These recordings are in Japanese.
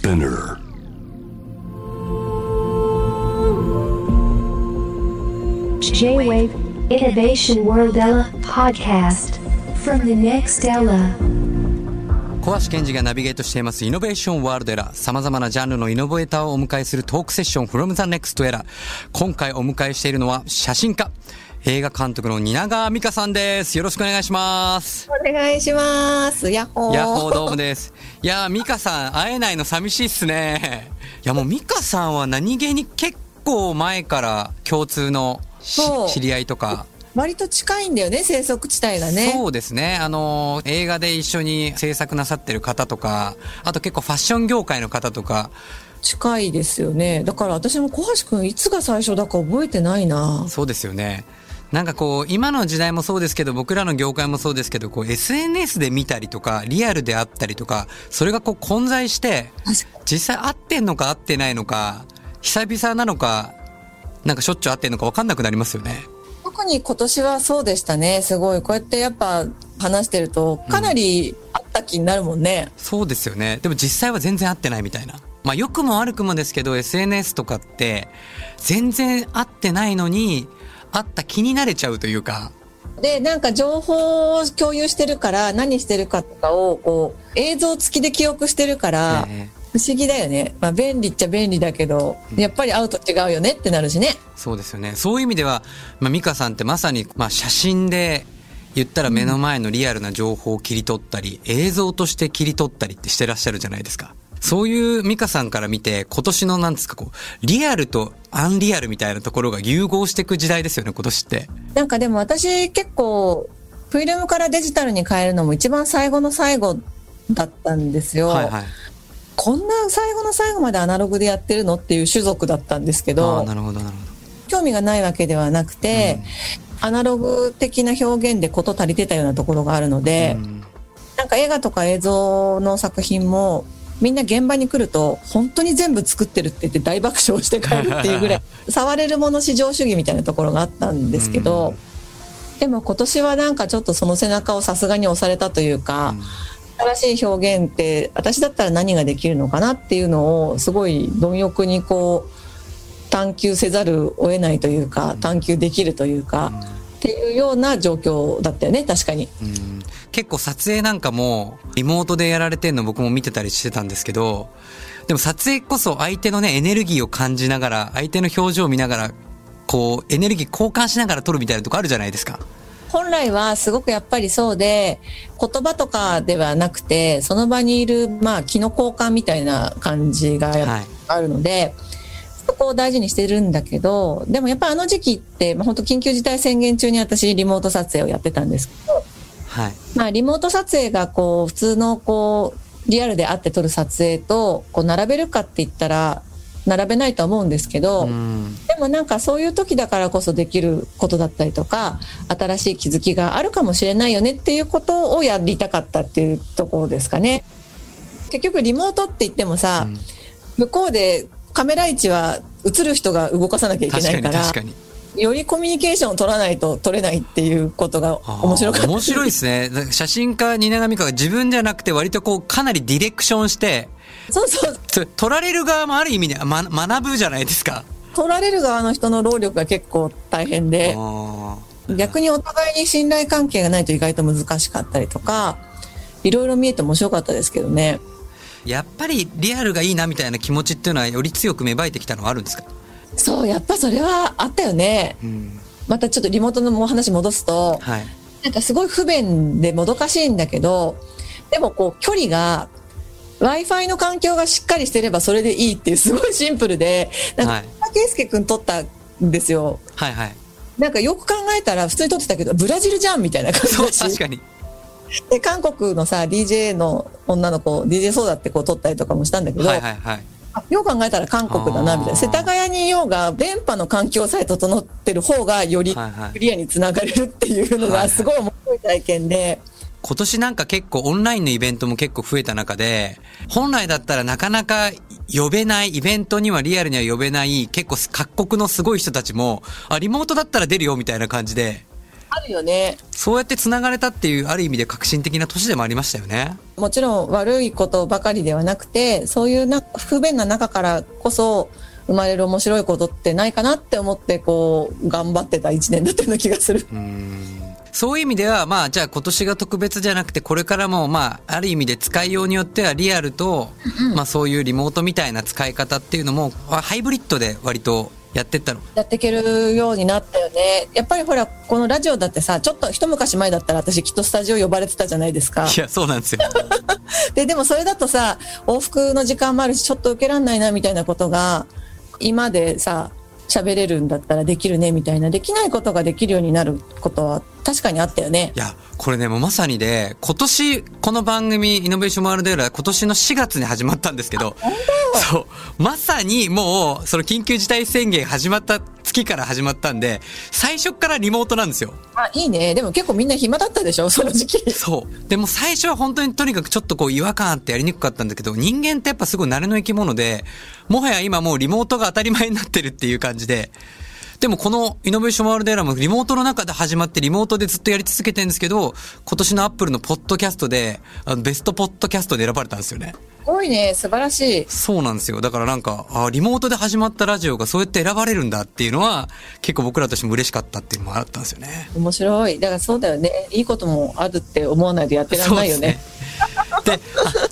Spinner. J-Wave Innovation World Ella podcast from the next Ella. 小橋健二がナビゲートしていますイノベーションワールドエラー。様々なジャンルのイノベーターをお迎えするトークセッション from the next era。今回お迎えしているのは写真家、映画監督の蜷川美香さんです。よろしくお願いします。お願いします。ヤッホー。ヤッホーどうもです。いやー、美香さん、会えないの寂しいっすね。いや、もう美香さんは何気に結構前から共通の知り合いとか、割と近いんだよね、生息地帯がね。そうですね。あの、映画で一緒に制作なさってる方とか、あと結構ファッション業界の方とか、近いですよね。だから私も小橋くんいつが最初だか覚えてないな。そうですよね。なんかこう、今の時代もそうですけど、僕らの業界もそうですけど、こう、SNS で見たりとか、リアルであったりとか、それがこう混在して、実際会ってんのか会ってないのか、久々なのか、なんかしょっちゅう会ってんのか分かんなくなりますよね。特に今年はそうでしたね。すごい。こうやってやっぱ話してると、かなりあった気になるもんね。そうですよね。でも実際は全然会ってないみたいな。まあ良くも悪くもですけど SNS とかって全然会ってないのに会った気になれちゃうというか。で、なんか情報を共有してるから、何してるかとかを、こう、映像付きで記憶してるから、え不思議だよね。まあ便利っちゃ便利だけど、やっぱり会うと違うよねってなるしね。そうですよね。そういう意味では、まあ、美香さんってまさに、まあ、写真で言ったら目の前のリアルな情報を切り取ったり、映像として切り取ったりってしてらっしゃるじゃないですか。そういう美香さんから見て、今年のなんですか、こう、リアルとアンリアルみたいなところが融合していく時代ですよね、今年って。なんかでも私結構フィルムからデジタルに変えるのも一番最後の最後だったんですよ。はいはい。こんな最後の最後までアナログでやってるのっていう種族だったんですけああ、どなるほど、なるほ興味がないわけではなくて、アナログ的な表現で事足りてたようなところがあるので、ど。うんなんか映画とか映像の作品もみんな現場に来ると本当に全部作ってるって言って大爆笑して帰るっていうぐらい 触れるもの至上主義みたいなところがあったんですけど、でも今年はなんかちょっとその背中をさすがに押されたというか、新しい表現って私だったら何ができるのかなっていうのをすごい貪欲にこう探求せざるを得ないというか探求できるというか、っていうような状況だったよね確かに。うん結構撮影なんかもリモートでやられてるの僕も見てたりしてたんですけど、でも撮影こそ相手のね、エネルギーを感じながら、相手の表情を見ながら、こう、エネルギー交換しながら撮るみたいなとこあるじゃないですか。本来はすごくやっぱりそうで言葉とかではなくてその場にいるまあ気の交換みたいな感じが。あるので、そこを大事にしてるんだけどでもやっぱあの時期って、まあ、本当緊急事態宣言中に私リモート撮影をやってたんですけど、はい。まあ、リモート撮影がこう普通のこうリアルであって撮る撮影とこう並べるかって言ったら並べないとは思うんですけど、うん。でもなんかそういう時だからこそできることだったりとか新しい気づきがあるかもしれないよねっていうことをやりたかったっていうところですかね。結局リモートって言ってもさ、向こうでカメラ位置は映る人が動かさなきゃいけ確かにないから確かに。よりコミュニケーションを取らないと撮れないっていうことが面白かった。面白いですね。写真家、蜷川美香が自分じゃなくて割とこう、かなりディレクションして、そうそう。つ撮られる側もある意味で、ま、学ぶじゃないですか。撮られる側の人の労力が結構大変で逆にお互いに信頼関係がないと意外と難しかったりとかいろいろ見えて面白かったですけどね。やっぱりリアルがいいなみたいな気持ちっていうのはより強く芽生えてきたのはあるんですか？そうやっぱそれはあったよねうん。またちょっとリモートのお話戻すとはい。なんかすごい不便でもどかしいんだけどでもこう距離が w i f i の環境がしっかりしてればそれでいいっていうすごいシンプルでなんかはい圭介君撮ったんですよはいはい。なんかよく考えたら普通に撮ってたけどブラジルじゃんみたいな感じそう、だし 確かに。で韓国のさ DJ の女の子 DJ ソーダってこう撮ったりとかもしたんだけど、はいはいはい。あよく考えたら韓国だなみたいな。世田谷にいようが電波の環境さえ整ってる方がよりクリアにつながれるっていうのがすごい面白い体験で、今年なんか結構オンラインのイベントも結構増えた中で、本来だったらなかなか呼べない、イベントにはリアルには呼べない、結構各国のすごい人たちも、あ、リモートだったら出るよみたいな感じで、あるよね。そうやって繋がれたっていう、ある意味で革新的な年でもありましたよね。もちろん悪いことばかりではなくて、そういうな不便な中からこそ、生まれる面白いことってないかなって思って、こう、頑張ってた一年だったような気がする。そういう意味では、まあ、じゃあ今年が特別じゃなくて、これからも、まあ、ある意味で使いようによってはリアルと、まあそういうリモートみたいな使い方っていうのも、ハイブリッドで割とやってったの？やっていけるようになったよね。やっぱりほら、このラジオだってさ、ちょっと一昔前だったら私きっとスタジオ呼ばれてたじゃないですか。いや、そうなんですよ。で、でもそれだとさ、往復の時間もあるし、ちょっと受けらんないなみたいなことが、今でさ、喋れるんだったらできるねみたいな、できないことができるようになることは確かにあったよねい。や、これね、もうまさにで、今年、この番組、イノベーションワールドエラー、今年の4月に始まったんですけど、そう、まさにもう、その緊急事態宣言始まった月から始まったんで、最初からリモートなんですよ。あ、いいね。でも結構みんな暇だったでしょ？その時期。そう。でも最初は本当にとにかくちょっとこう違和感あってやりにくかったんだけど、人間ってやっぱすごい慣れの生き物で、もはや今もうリモートが当たり前になってるっていう感じで、でもこのイノベーションワールドエラーもリモートの中で始まってリモートでずっとやり続けてるんですけど、今年のアップルのポッドキャストで、あのベストポッドキャストで選ばれたんですよね。すごいね。素晴らしい。そうなんですよ。だからなんか、あリモートで始まったラジオがそうやって選ばれるんだっていうのは、結構僕らとしても嬉しかったっていうのもあったんですよね。面白い。だからそうだよね。いいこともあるって思わないとやってらんないよね。で、あ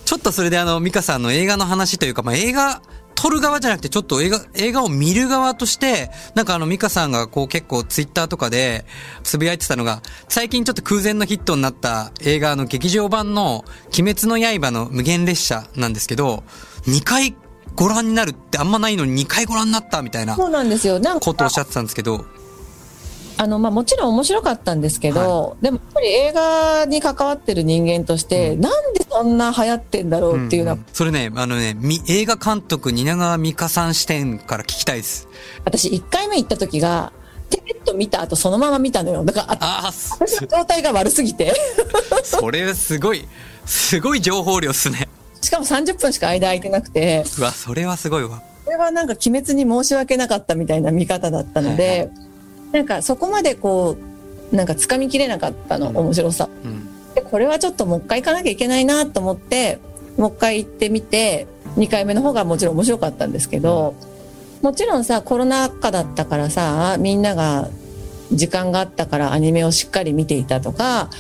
ちょっとそれであの、ミカさんの映画の話というか、まあ、映画、撮る側じゃなくて、ちょっと映画、映画を見る側として、なんかあの、ミカさんがこう結構ツイッターとかでつぶやいてたのが、最近ちょっと空前のヒットになった映画の劇場版の鬼滅の刃の無限列車なんですけど、2回ご覧になるってあんまないのに2回ご覧になったみたいなそうなんですよ。なんかことをおっしゃってたんですけど、あの、まあ、もちろん面白かったんですけど、でもやっぱり映画に関わってる人間として、なんでそんな流行ってんだろうっていうのは、んんそれね、あのね、み映画監督蜷川美香さん視点から聞きたいです。私1回目行った時が、テレッと見た後そのまま見たのよ。だから、あ私の状態が悪すぎて。それすごい、すごい情報量っすね。しかも30分しか間空いてなくて、うわ、それはすごいわ。これはなんか鬼滅に申し訳なかったみたいな見方だったので、はいはなんかそこまでこう、なんか掴みきれなかったの、うん面白さ。うん。で、これはちょっともう一回行かなきゃいけないなと思って、もう一回行ってみて、2回目の方がもちろん面白かったんですけど、もちろんさ、コロナ禍だったからさ、みんなが時間があったからアニメをしっかり見ていたとか、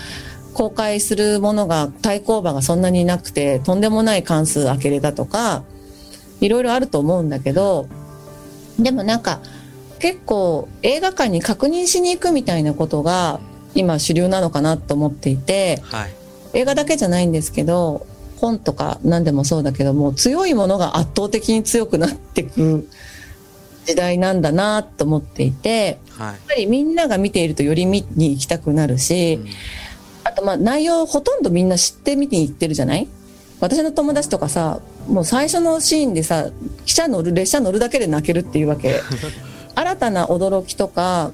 公開するものが対抗馬がそんなになくて、とんでもない関数開けれたとか、いろいろあると思うんだけど、でもなんか、結構映画館に確認しに行くみたいなことが今主流なのかなと思っていて、はい。映画だけじゃないんですけど、本とか何でもそうだけども、強いものが圧倒的に強くなっていく時代なんだなと思っていて、はい。やっぱりみんなが見ているとより見に行きたくなるし、うんあとまあ内容ほとんどみんな知って見に行ってるじゃない？私の友達とかさ、もう最初のシーンでさ、汽車乗る、列車乗るだけで泣けるっていうわけ。新たな驚きとか、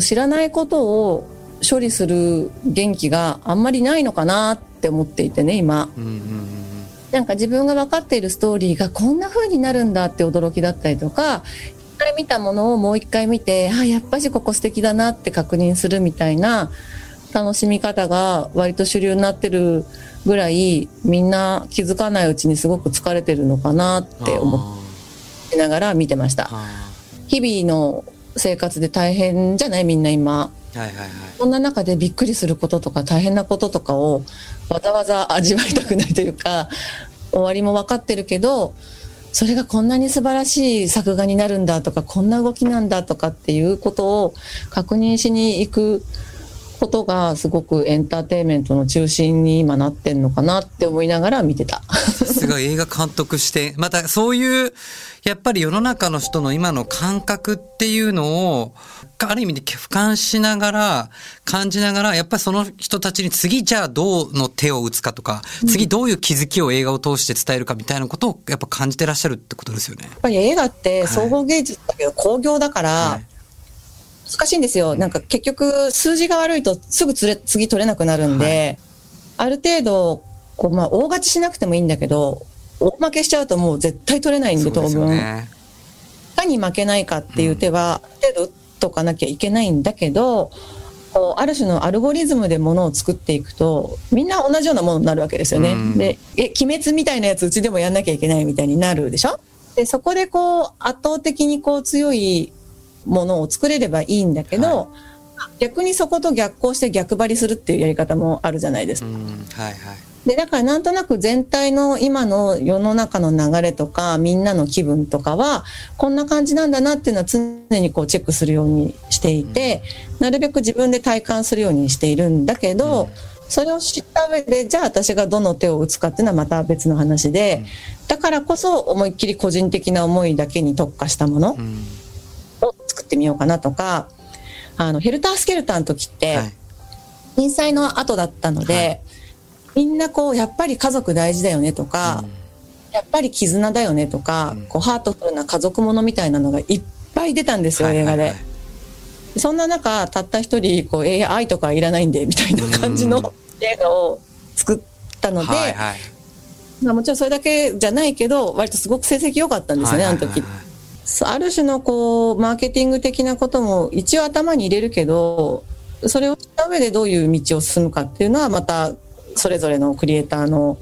知らないことを処理する元気があんまりないのかなって思っていてね、今。うんうんうんなんか自分が分かっているストーリーがこんな風になるんだって驚きだったりとか、一回見たものをもう一回見て、あ、やっぱしここ素敵だなって確認するみたいな楽しみ方が割と主流になってるぐらい、みんな気づかないうちにすごく疲れてるのかなって思あいながら見てました。日々の生活で大変じゃない？みんな今。ーはいはいはい。そんな中でびっくりすることとか大変なこととかをわざわざ味わいたくないというか、終わりも分かってるけど、それがこんなに素晴らしい作画になるんだとか、こんな動きなんだとかっていうことを確認しに行くことがすごくエンターテインメントの中心に今なってんのかなって思いながら見てた。すごい映画監督して、またそういう、やっぱり世の中の人の今の感覚っていうのを、ある意味で俯瞰しながら、感じながら、やっぱりその人たちに次じゃあどうの手を打つかとか、次どういう気づきを映画を通して伝えるかみたいなことをやっぱ感じてらっしゃるってことですよね。やっぱり映画って総合芸術だけど興行だから、はい難しいんですよ。なんか結局数字が悪いとすぐつれ次取れなくなるんで、ある程度、こうまあ大勝ちしなくてもいいんだけど、大負けしちゃうともう絶対取れないんで、当分。ね。いかに負けないかっていう手は、ある程度打っとかなきゃいけないんだけど、こうある種のアルゴリズムでものを作っていくとみんな同じようなものになるわけですよね。うんでえ鬼滅みたいなやつうちでもやんなきゃいけないみたいになるでしょ？でそこでこう圧倒的にこう強いものを作れればいいんだけど、逆にそこと逆行して逆張りするっていうやり方もあるじゃないですか。うんはいはいでだからなんとなく全体の今の世の中の流れとかみんなの気分とかはこんな感じなんだなっていうのは常にこうチェックするようにしていて、なるべく自分で体感するようにしているんだけど、それを知った上でじゃあ私がどの手を打つかっていうのはまた別の話で、だからこそ思いっきり個人的な思いだけに特化したものうん。を作ってみようかなとかあのヘルタースケルターの時って、はい。震災の後だったので、はいみんなこうやっぱり家族大事だよねとか、うん。やっぱり絆だよねとか、うん。こうハートフルな家族ものみたいなのがいっぱい出たんですよ、映画で、はいはい。はいそんな中たった一人こうえー愛とかいらないんでみたいな感じうん。の映画を作ったので、はいはい。まあ、もちろんそれだけじゃないけど割とすごく成績良かったんですよね、はいはいはいあの時。ある種のこうマーケティング的なことも一応頭に入れるけどそれをした上でどういう道を進むかっていうのはまたそれぞれのクリエイターの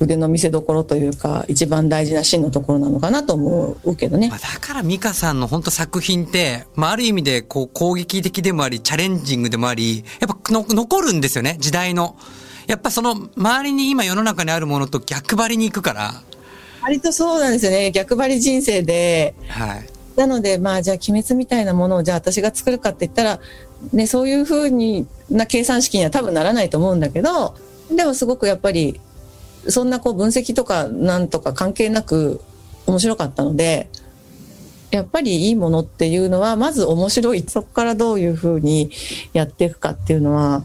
腕の見せ所というか一番大事な芯のところなのかなと思うけどねまあ、。だから美香さんの本当作品って、まあ、ある意味でこう攻撃的でもあり、チャレンジングでもあり、やっぱの残るんですよね、時代の。やっぱその周りに今世の中にあるものと逆張りに行くから。割とそうなんですよね逆張り人生ではい。なのでまあじゃあ鬼滅みたいなものをじゃあ私が作るかって言ったら、ね、そういうふうにな計算式には多分ならないと思うんだけどでもすごくやっぱりそんなこう分析とかなんとか関係なく面白かったのでやっぱりいいものっていうのはまず面白いそこからどういうふうにやっていくかっていうのは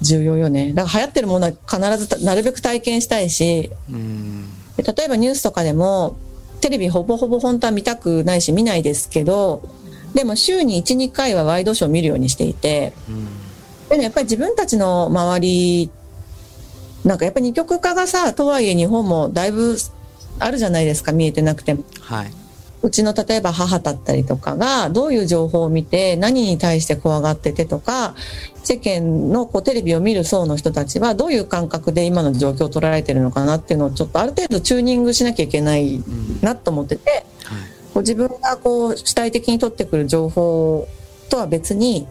重要よね。だから流行ってるものは必ずなるべく体験したいし例えばニュースとかでもテレビほぼほぼ本当は見たくないし見ないですけどでも週に12回はワイドショーを見るようにしていてうんでもやっぱり自分たちの周りなんかやっぱり二極化がさとはいえ日本もだいぶあるじゃないですか見えてなくても。はい。うちの例えば母だったりとかがどういう情報を見て何に対して怖がっててとか世間のこうテレビを見る層の人たちはどういう感覚で今の状況を捉えてるのかなっていうのをちょっとある程度チューニングしなきゃいけないうんなと思っててはい。こう自分がこう主体的に取ってくる情報とは別に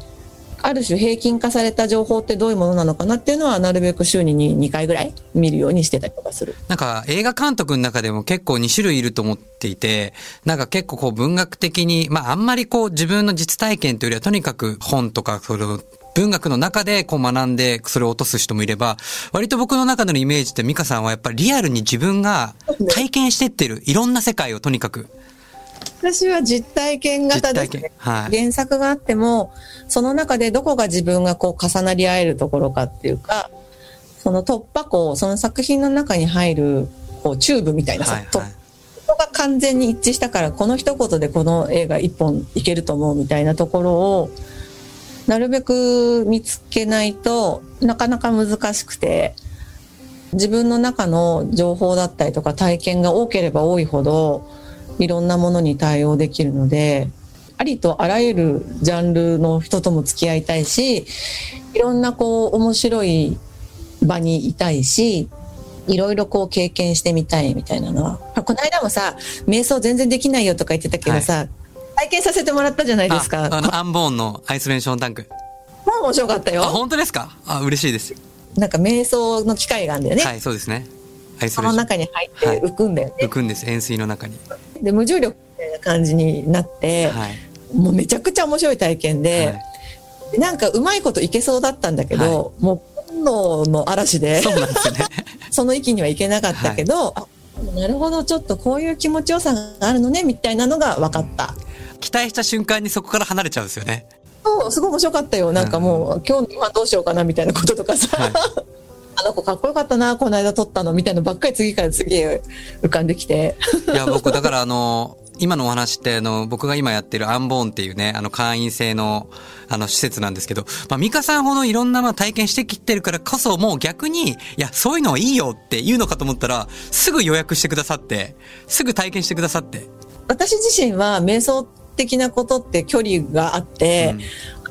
ある種平均化された情報ってどういうものなのかなっていうのはなるべく週に 2, 2回ぐらい見るようにしてたりとかする。なんか映画監督の中でも結構2種類いると思っていて、なんか結構こう文学的に、まああんまりこう自分の実体験というよりはとにかく本とかその文学の中でこう学んでそれを落とす人もいれば、割と僕の中でのイメージって美香さんはやっぱりリアルに自分が体験してってる。いろんな世界をとにかく。私は実体験型ですね。はい。原作があってもその中でどこが自分がこう重なり合えるところかっていうかその突破口その作品の中に入るこうチューブみたいなさ、突はいはい。破が完全に一致したからこの一言でこの映画一本いけると思うみたいなところをなるべく見つけないとなかなか難しくて自分の中の情報だったりとか体験が多ければ多いほどいろんなものに対応できるのでありとあらゆるジャンルの人とも付き合いたいしいろんなこう面白い場にいたいしいろいろこう経験してみたいみたいなのはこの間もさ瞑想全然できないよとか言ってたけどさ、体験させてもらったじゃないですかああの、アンボーンのアイソレーションタンク。もう面白かったあ、よ本当ですか？あ、嬉しいです。なんか瞑想の機会があるんだよね、はい、そうですね。その。中に入って浮くんだよね、浮くんです。塩水の中に。で無重力みたいな感じになって、はい。もうめちゃくちゃ面白い体験で、はいでなんかうまいこといけそうだったんだけど、もう本能の嵐でそうなんですよね。その域にはいけなかったけど、あなるほどちょっとこういう気持ちよさがあるのねみたいなのが分かった。期待した瞬間にそこから離れちゃうんですよね。そうすごい面白かったよなんかもう、今日の今どうしようかなみたいなこととかさ、はいあの子かっこよかったなこの間撮ったのみたいなのばっかり次から次へ浮かんできていや、僕、だからあの、今のお話って、あの、僕が今やってるアンボーンっていうね、あの、会員制の、あの、施設なんですけど、まあ、ミカさんほどいろんな、まあ、体験してきてるからこそ、もう逆に、いや、そういうのはいいよって言うのかと思ったら、すぐ予約してくださって、すぐ体験してくださって。私自身は瞑想的なことって距離があって、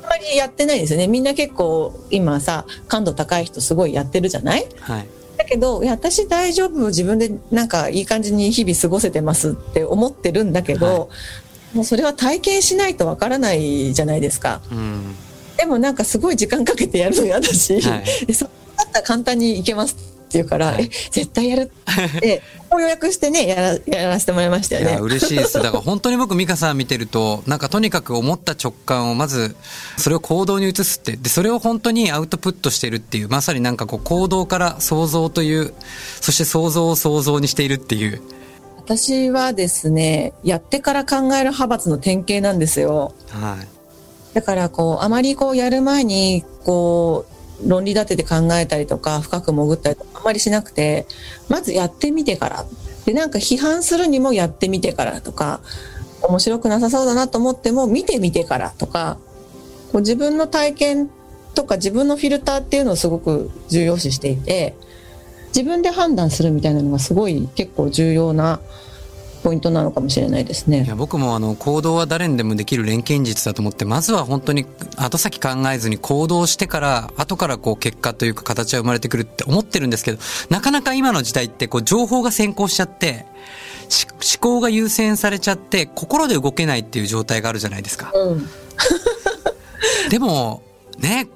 まりやってないですよね。みんな結構今さ感度高い人すごいやってるじゃない？はい。だけどいや私大丈夫。自分でなんかいい感じに日々過ごせてますって思ってるんだけど、はい。もうそれは体験しないとわからないじゃないですか。うん。でもなんかすごい時間かけてやるの嫌だし、はい。でそれだったら簡単にいけますって言うから、はいえ絶対やるって予約してねやらやらせてもらいましたよねいや、嬉しいです。だから本当に僕、美香さん見てると、なんかとにかく思った直感をまず、それを行動に移すって、で、それを本当にアウトプットしてるっていう、まさになんかこう行動から想像という、そして想像を想像にしているっていう。私はですねやってから考える派閥の典型なんですよはい。だからこうあまりこうやる前にこう論理立てて考えたりとか深く潜ったりとかあんまりしなくてまずやってみてから。でなんか批判するにもやってみてからとか面白くなさそうだなと思っても見てみてからとかこう自分の体験とか自分のフィルターっていうのをすごく重要視していて自分で判断するみたいなのがすごい結構重要なポイントなのかもしれないですねい。や僕もあの行動は誰にでもできる錬金術だと思ってまずは本当に後先考えずに行動してから後からこう結果というか形は生まれてくるって思ってるんですけどなかなか今の時代ってこう情報が先行しちゃってし思考が優先されちゃって心で動けないっていう状態があるじゃないですか。うん でもね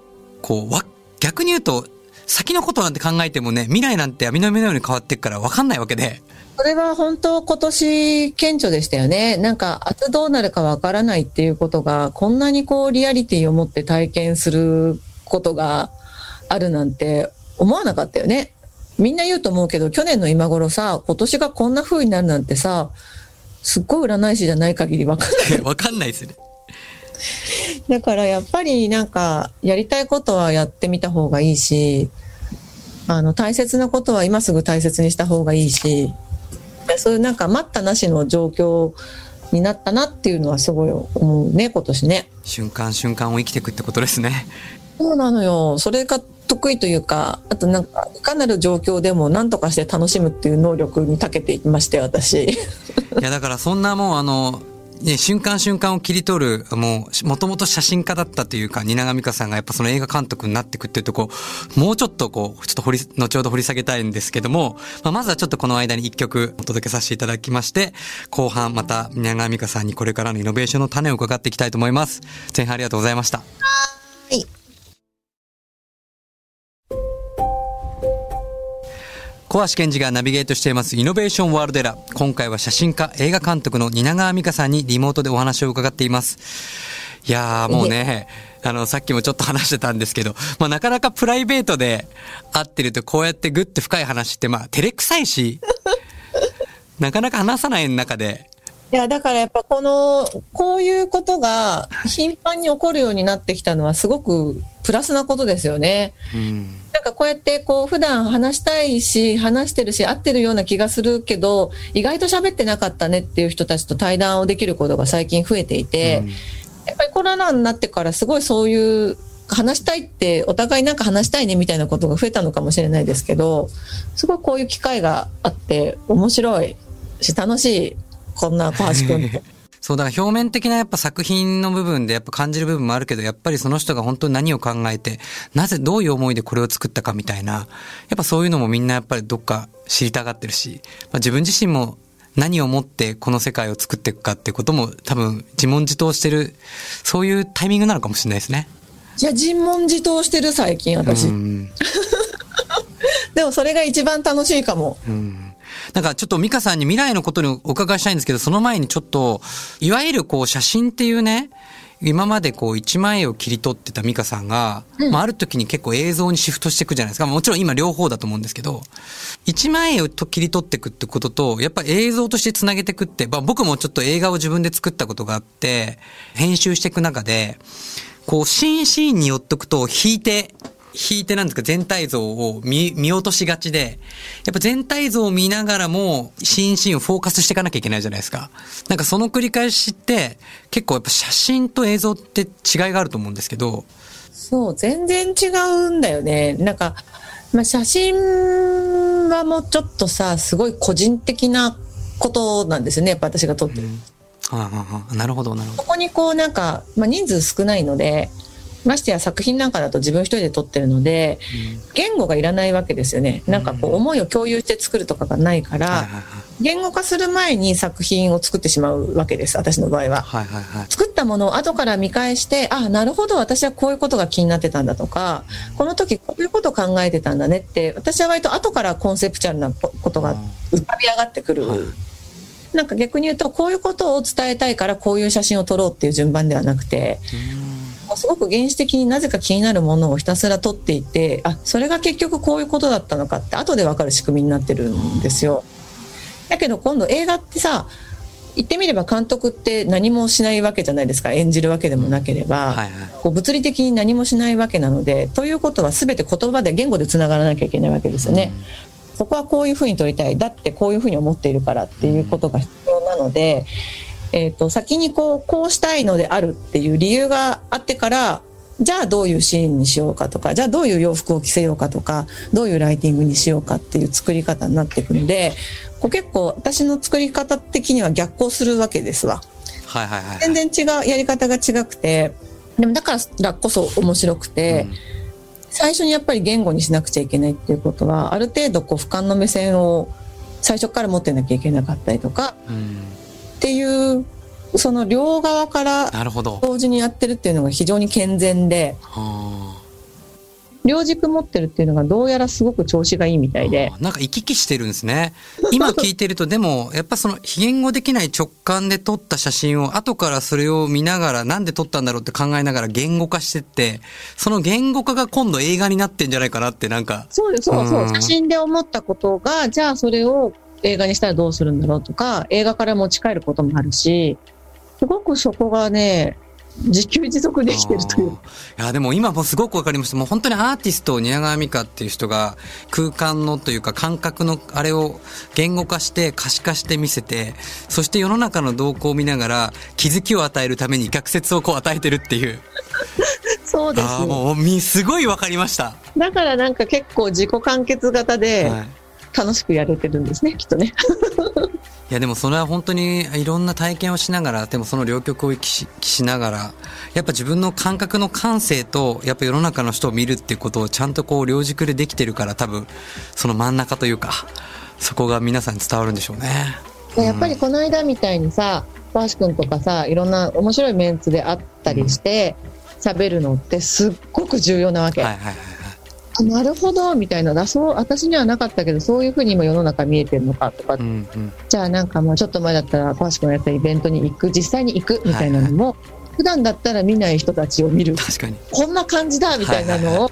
こうわ逆に言うと先のことなんて考えてもね未来なんて網の目のように変わっていくから分かんないわけで。それは本当今年顕著でしたよね。なんか明日どうなるかわからないっていうことがこんなにこうリアリティを持って体験することがあるなんて思わなかったよね。みんな言うと思うけど去年の今頃さ今年がこんな風になるなんてさすっごい占い師じゃない限りわかんない。分かんないですね。だからやっぱりなんかやりたいことはやってみた方がいいしあの大切なことは今すぐ大切にした方がいいしそういうなんか待ったなしの状況になったなっていうのはすごい思うね今年ね。瞬間瞬間を生きていくってことですね。そうなのよそれが得意というかあとなんかいかなる状況でも何とかして楽しむっていう能力に長けていまして私。いや、だからそんなもうあの、ね、瞬間瞬間を切り取る、もう、もともと写真家だったというか、蜷川美香さんがやっぱその映画監督になっていくっていうとこ、もうちょっとこう、ちょっと掘り、後ほど掘り下げたいんですけども、まあ、まずはちょっとこの間に一曲お届けさせていただきまして、後半また蜷川美香さんにこれからのイノベーションの種を伺っていきたいと思います。前半ありがとうございました。はい小橋健二がナビゲートしていますイノベーションワールドエラー。今回は写真家、映画監督の蜷川美香さんにリモートでお話を伺っています。いやーもうね、あの、さっきもちょっと話してたんですけど、まあなかなかプライベートで会ってるとこうやってグッて深い話ってまあ照れくさいし、なかなか話さない中で、いや、だからやっぱこの、こういうことが頻繁に起こるようになってきたのはすごくプラスなことですよね。うん、なんかこうやってこう普段話したいし、話してるし、合ってるような気がするけど、意外と喋ってなかったねっていう人たちと対談をできることが最近増えていて、やっぱりコロナになってからすごいそういう話したいってお互いなんか話したいねみたいなことが増えたのかもしれないですけど、すごいこういう機会があって面白いし楽しい。こんな小橋くんと。そう、だから表面的なやっぱ作品の部分でやっぱ感じる部分もあるけど、やっぱりその人が本当に何を考えて、なぜどういう思いでこれを作ったかみたいな、やっぱそういうのもみんなやっぱりどっか知りたがってるし、まあ、自分自身も何をもってこの世界を作っていくかってことも多分自問自答してる、そういうタイミングなのかもしれないですね。いや、尋問自答してる最近私。うん。でもそれが一番楽しいかも。うん。なんかちょっと美香さんに未来のことにお伺いしたいんですけど、その前にちょっと、いわゆるこう写真っていうね、今までこう一枚絵を切り取ってた美香さんが、まあある時に結構映像にシフトしていくじゃないですか。もちろん今両方だと思うんですけど、一枚絵をと切り取っていくってことと、やっぱ映像としてつなげていくって、まあ僕もちょっと映画を自分で作ったことがあって、編集していく中で、こうシーンシーンに寄っとくと引いて、引いてなんですか全体像を見、見落としがちで、やっぱ全体像を見ながらも、シーンシーンをフォーカスしていかなきゃいけないじゃないですか。なんかその繰り返しって、結構やっぱ写真と映像って違いがあると思うんですけど、そう、全然違うんだよね。なんか、まあ、写真はもうちょっとさ、すごい個人的なことなんですよね。やっぱ私が撮ってる。はあはあはあなるほど、なるほど。ここにこうなんか、まあ、人数少ないので、ましてや作品なんかだと自分一人で撮ってるので言語がいらないわけですよね。なんかこう思いを共有して作るとかがないから言語化する前に作品を作ってしまうわけです私の場合は。はいはいはい。作ったものを後から見返してあなるほど私はこういうことが気になってたんだとかこの時こういうことを考えてたんだねって私は割と後からコンセプチュアルなこことが浮かび上がってくる、はい。なんか逆に言うとこういうことを伝えたいからこういう写真を撮ろうっていう順番ではなくてもうすごく原始的になぜか気になるものをひたすら撮っていってあそれが結局こういうことだったのかって後で分かる仕組みになってるんですよ。だけど今度映画ってさ言ってみれば監督って何もしないわけじゃないですか演じるわけでもなければ、はいはいこう物理的に何もしないわけなのでということは全て言葉で言語でつながらなきゃいけないわけですよね。そこはこういうふうに撮りたいだってこういうふうに思っているからっていうことが必要なので、えー、と先にこうこうしたいのであるっていう理由があってからじゃあどういうシーンにしようかとかじゃあどういう洋服を着せようかとかどういうライティングにしようかっていう作り方になっていくのでこう結構私の作り方的には逆行するわけですわ。はいはいはい全然違うやり方が違くてでもだからこそ面白くて。最初にやっぱり言語にしなくちゃいけないっていうことはある程度こう俯瞰の目線を最初から持ってなきゃいけなかったりとかうんうんっていうその両側から同時にやってるっていうのが非常に健全では両軸持ってるっていうのがどうやらすごく調子がいいみたいで。あなんか行き来してるんですね。今聞いてるとでもやっぱその非言語できない直感で撮った写真を後からそれを見ながらなんで撮ったんだろうって考えながら言語化してってその言語化が今度映画になってんじゃないかなってなんか。そうですそうそううん。写真で思ったことがじゃあそれを映画にしたらどうするんだろうとか映画から持ち帰ることもあるしすごくそこがね自給自足できてるといういや、でも今もすごくわかりました。もう本当にアーティスト、宮川美香っていう人が空間のというか感覚のあれを言語化して可視化して見せて、そして世の中の動向を見ながら気づきを与えるために逆説をこう与えてるっていう。そうですああ、もうみ、すごいわかりました。だからなんか結構自己完結型ではい。楽しくやれてるんですね、きっとね。いやでもそれは本当にいろんな体験をしながらでもその両極を行きししながらやっぱ自分の感覚の感性とやっぱ世の中の人を見るっていうことをちゃんとこう両軸でできてるから多分その真ん中というかそこが皆さんに伝わるんでしょうね。でやっぱりこの間みたいにさ、バーシ君とかさ、いろんな面白いメンツであったりして、喋るのってすっごく重要なわけ。はいはいはいはい。あなるほど、みたいな。だそう、私にはなかったけど、そういうふうに今世の中見えてるのかとか、うんうん。じゃあなんかもうちょっと前だったら、バーシ君がやったイベントに行く、実際に行くみたいなのも、普段だったら見ない人たちを見る。確かに。こんな感じだみたいなはいはいのを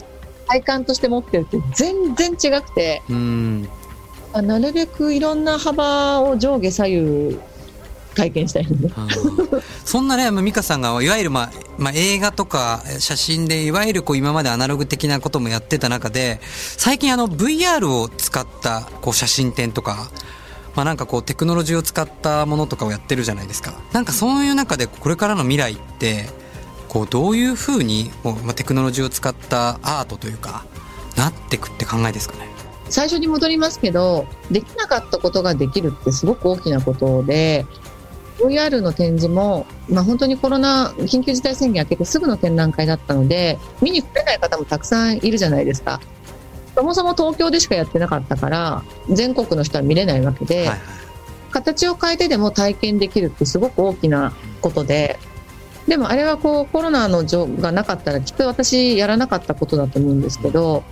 体感として持ってるって全然違くて、うなるべくいろんな幅を上下左右体験したいそんなね、まあ美香さんが、いわゆる、まあ、まあ、映画とか写真で、いわゆるこう今までアナログ的なこともやってた中で、最近あの VR を使ったこう写真展とか、まあなんかこうテクノロジーを使ったものとかをやってるじゃないですか。なんかそういう中でこれからの未来って、こうどういうふうに、こうまあ、テクノロジーを使ったアートというか、なってくって考えですかね？最初に戻りますけど、できなかったことができるってすごく大きなことで、VR の展示も、まあ本当にコロナ、緊急事態宣言明けてすぐの展覧会だったので、見に来れない方もたくさんいるじゃないですか。そもそも東京でしかやってなかったから、全国の人は見れないわけで、はいはい。形を変えてでも体験できるってすごく大きなことで、でもあれはこうコロナの状がなかったらきっと私やらなかったことだと思うんですけど、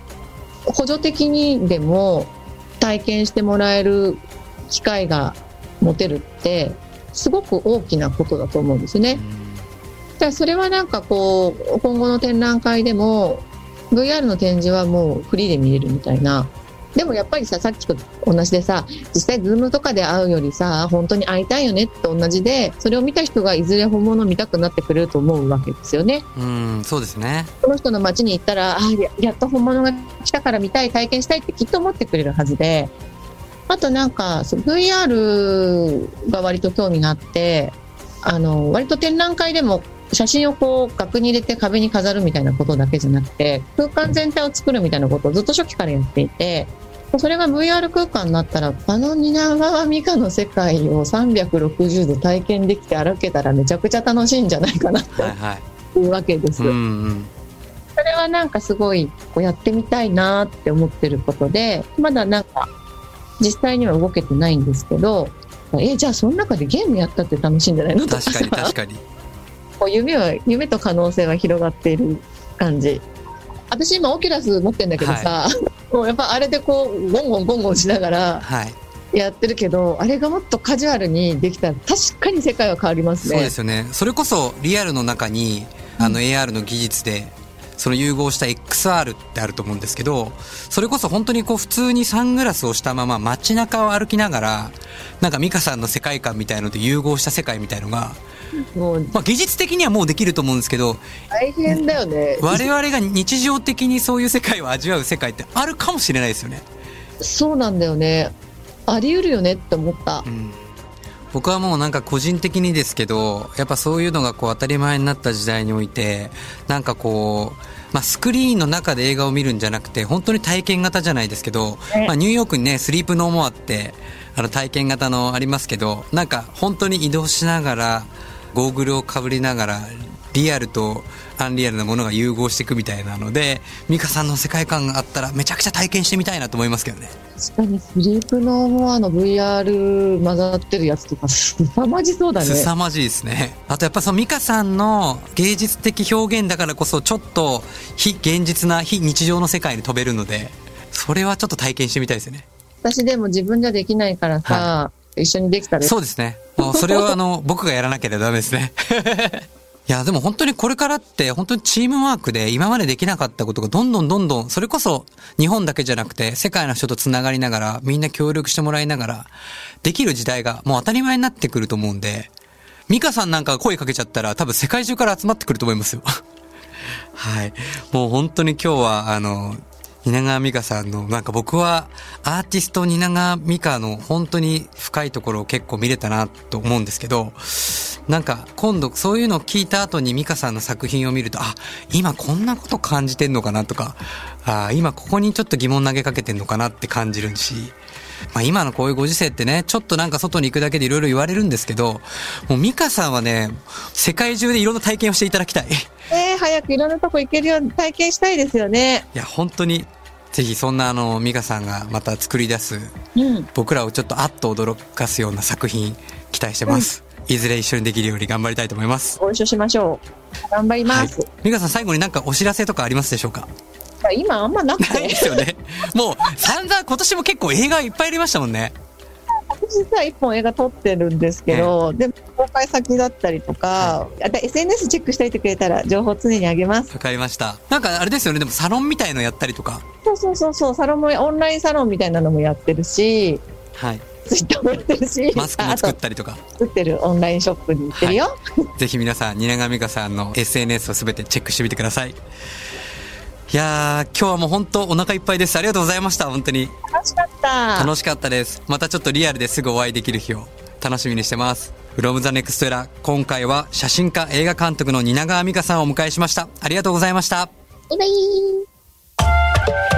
補助的にでも体験してもらえる機会が持てるってすごく大きなことだと思うんですよね。だからそれはなんかこう今後の展覧会でも VR の展示はもうフリーで見れるみたいなでもやっぱりささっきと同じでさ実際ズームとかで会うよりさ本当に会いたいよねって同じでそれを見た人がいずれ本物を見たくなってくれると思うわけですよね。うん、そうですね。その人の街に行ったらあややっと本物が来たから見たい体験したいってきっと思ってくれるはずであとなんか VR が割と興味があってあの割と展覧会でも写真をこう額に入れて壁に飾るみたいなことだけじゃなくて空間全体を作るみたいなことをずっと初期からやっていてそれが VR 空間になったらあの蜷川美香の世界を360度体験できて歩けたらめちゃくちゃ楽しいんじゃないかなってはいはい。いうわけです。うんうん。それはなんかすごいこうやってみたいなって思ってることで、まだなんか実際には動けてないんですけど、え、じゃあその中でゲームやったって楽しいんじゃないの？とか確かに確かに。こう夢は、夢と可能性は広がっている感じ。私今オキュラス持ってんだけどさ、もうやっぱあれでこう、ゴンゴンゴンゴンしながらはい。やってるけど、あれがもっとカジュアルにできたら確かに世界は変わりますね。そうですよね。それこそリアルの中に、あの AR の技術で、その融合した XR ってあると思うんですけど、それこそ本当にこう普通にサングラスをしたまま街中を歩きながら、なんかミカさんの世界観みたいのと融合した世界みたいのが、まあ技術的にはもうできると思うんですけど、大変だよね。我々が日常的にそういう世界を味わう世界ってあるかもしれないですよね。そうなんだよね。あり得るよねって思ったう。ん僕はもうなんか個人的にですけど、やっぱそういうのがこう当たり前になった時代において、なんかこう、まあ、スクリーンの中で映画を見るんじゃなくて、本当に体験型じゃないですけど、ね。まあ、ニューヨークにね、スリープノーモアって、あの体験型のありますけど、なんか本当に移動しながら、ゴーグルをかぶりながら、リアルとアンリアルなものが融合していくみたいなので、ミカさんの世界観があったらめちゃくちゃ体験してみたいなと思いますけどね。確かにスリープノーモアの VR 混ざってるやつとかすさまじそうだね。凄まじいですね。あとやっぱそのミカさんの芸術的表現だからこそちょっと非現実な非日常の世界に飛べるので、それはちょっと体験してみたいですよね。私でも自分じゃできないからさ、一緒にできたらそうですね。それはあの、僕がやらなければダメですね。いや、でも本当にこれからって本当にチームワークで今までできなかったことがどんどんどんどん、それこそ日本だけじゃなくて世界の人とつながりながらみんな協力してもらいながらできる時代がもう当たり前になってくると思うんで、ミカさんなんか声かけちゃったら多分世界中から集まってくると思いますよ。はい。もう本当に今日はあの、蜷川美香さんの、なんか僕はアーティスト蜷川美香の本当に深いところを結構見れたなと思うんですけど、なんか今度そういうのを聞いた後に美香さんの作品を見ると、あ、今こんなこと感じてんのかなとか、あ今ここにちょっと疑問投げかけてんのかなって感じるし、まあ今のこういうご時世ってね、ちょっとなんか外に行くだけでいろいろ言われるんですけど、もう美香さんはね、世界中でいろんな体験をしていただきたい。えー、早くいろんなとこ行けるように体験したいですよね。いや、本当に、ぜひそんなあの、美香さんがまた作り出す、うん。僕らをちょっとあっと驚かすような作品、期待してます。いずれ一緒にできるように頑張りたいと思います。ご一緒しましょう。頑張ります。美香さん最後になんかお知らせとかありますでしょうか？今あんまなくないてで、すよね。もう、散々今年も結構映画いっぱいありましたもんね。私さ、一本映画撮ってるんですけど、でも公開先だったりとか、あと SNS チェックしておいてくれたら情報常にあげます。わかりました。なんかあれですよね、でもサロンみたいのやったりとか。そうそうそうそう、サロンも、オンラインサロンみたいなのもやってるし、はい。ツイッターもやってるし、マスクも作ったりとか。作ってるオンラインショップに行ってるよ。ぜひ皆さん、蜷川美香さんの SNS をすべてチェックしてみてください。いやー、今日はもう本当お腹いっぱいです。ありがとうございました、本当に。楽しかった。楽しかったです。またちょっとリアルですぐお会いできる日を楽しみにしてます。from the next era 今回は写真家映画監督の蜷川美香さんをお迎えしました。ありがとうございました。バイバイ。